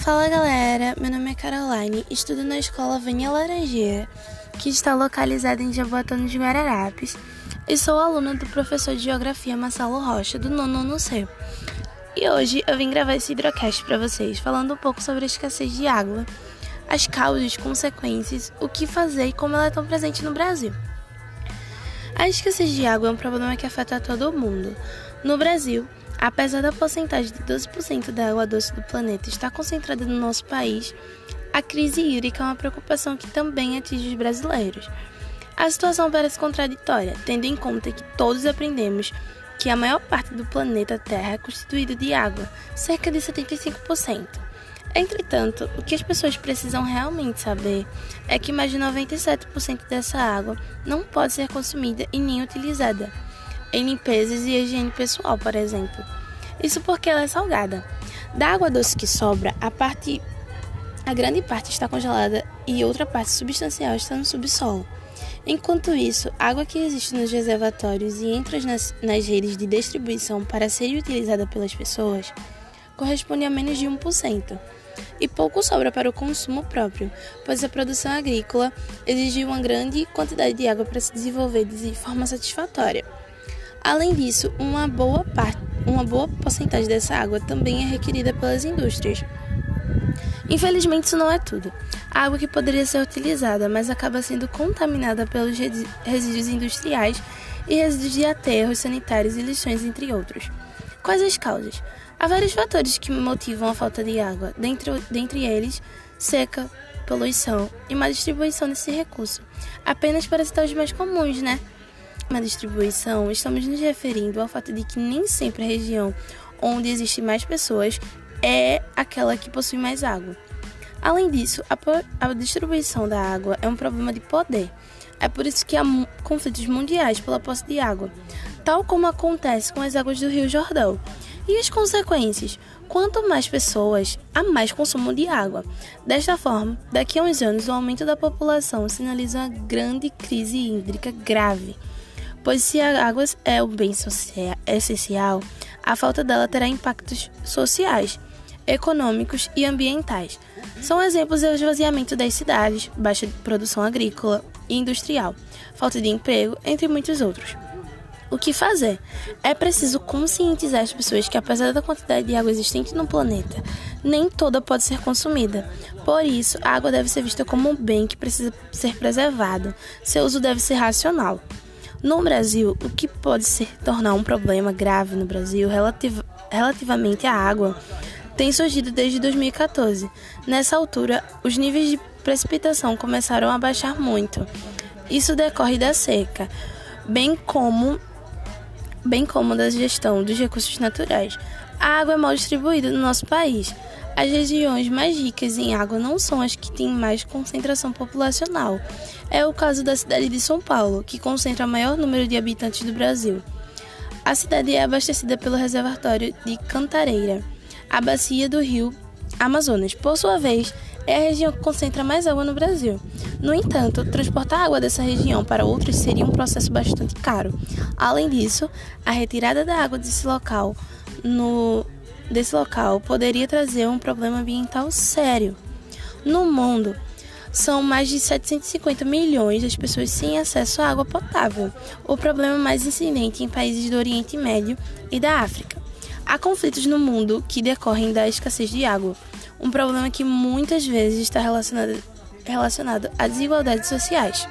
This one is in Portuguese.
Fala galera, meu nome é Caroline, estudo na escola Vânia Laranjeira, que está localizada em Jaboatão dos Guararapes, e sou aluna do professor de Geografia Marcelo Rocha, do nono no C. E hoje eu vim gravar esse hidrocast para vocês, falando um pouco sobre a escassez de água, as causas, consequências, o que fazer e como ela é tão presente no Brasil. A escassez de água é um problema que afeta todo mundo. No Brasil, Apesar da porcentagem de 12% da água doce do planeta estar concentrada no nosso país, a crise hídrica é uma preocupação que também atinge os brasileiros. A situação parece contraditória, tendo em conta que todos aprendemos que a maior parte do planeta Terra é constituído de água, cerca de 75%. Entretanto, o que as pessoas precisam realmente saber é que mais de 97% dessa água não pode ser consumida e nem utilizada em limpezas e higiene pessoal, por exemplo. Isso porque ela é salgada. Da água doce que sobra, a parte a grande parte está congelada e outra parte substancial está no subsolo. Enquanto isso, a água que existe nos reservatórios e entra nas, nas redes de distribuição para ser utilizada pelas pessoas corresponde a menos de 1%. E pouco sobra para o consumo próprio, pois a produção agrícola exige uma grande quantidade de água para se desenvolver de forma satisfatória. Além disso, uma boa parte, uma boa porcentagem dessa água também é requerida pelas indústrias. Infelizmente, isso não é tudo. A água que poderia ser utilizada, mas acaba sendo contaminada pelos resíduos industriais e resíduos de aterros sanitários e lixões, entre outros. Quais as causas? Há vários fatores que motivam a falta de água, dentre, dentre eles, seca, poluição e má distribuição desse recurso. Apenas para citar os mais comuns, né? na distribuição, estamos nos referindo ao fato de que nem sempre a região onde existem mais pessoas é aquela que possui mais água. Além disso, a, a distribuição da água é um problema de poder. É por isso que há conflitos mundiais pela posse de água, tal como acontece com as águas do Rio Jordão. E as consequências? Quanto mais pessoas, há mais consumo de água. Desta forma, daqui a uns anos, o aumento da população sinaliza uma grande crise hídrica grave pois se a água é o bem social, essencial, a falta dela terá impactos sociais, econômicos e ambientais. São exemplos o esvaziamento das cidades, baixa produção agrícola e industrial, falta de emprego, entre muitos outros. O que fazer? É preciso conscientizar as pessoas que, apesar da quantidade de água existente no planeta, nem toda pode ser consumida. Por isso, a água deve ser vista como um bem que precisa ser preservado. Seu uso deve ser racional. No Brasil, o que pode se tornar um problema grave no Brasil relativ relativamente à água tem surgido desde 2014. Nessa altura, os níveis de precipitação começaram a baixar muito. Isso decorre da seca, bem como bem como da gestão dos recursos naturais. A água é mal distribuída no nosso país. As regiões mais ricas em água não são as que têm mais concentração populacional. É o caso da cidade de São Paulo, que concentra o maior número de habitantes do Brasil. A cidade é abastecida pelo reservatório de Cantareira, a bacia do rio Amazonas. Por sua vez, é a região que concentra mais água no Brasil. No entanto, transportar água dessa região para outras seria um processo bastante caro. Além disso, a retirada da água desse local no desse local poderia trazer um problema ambiental sério. No mundo, são mais de 750 milhões de pessoas sem acesso à água potável, o problema mais incidente em países do Oriente Médio e da África. Há conflitos no mundo que decorrem da escassez de água, um problema que muitas vezes está relacionado, relacionado a desigualdades sociais.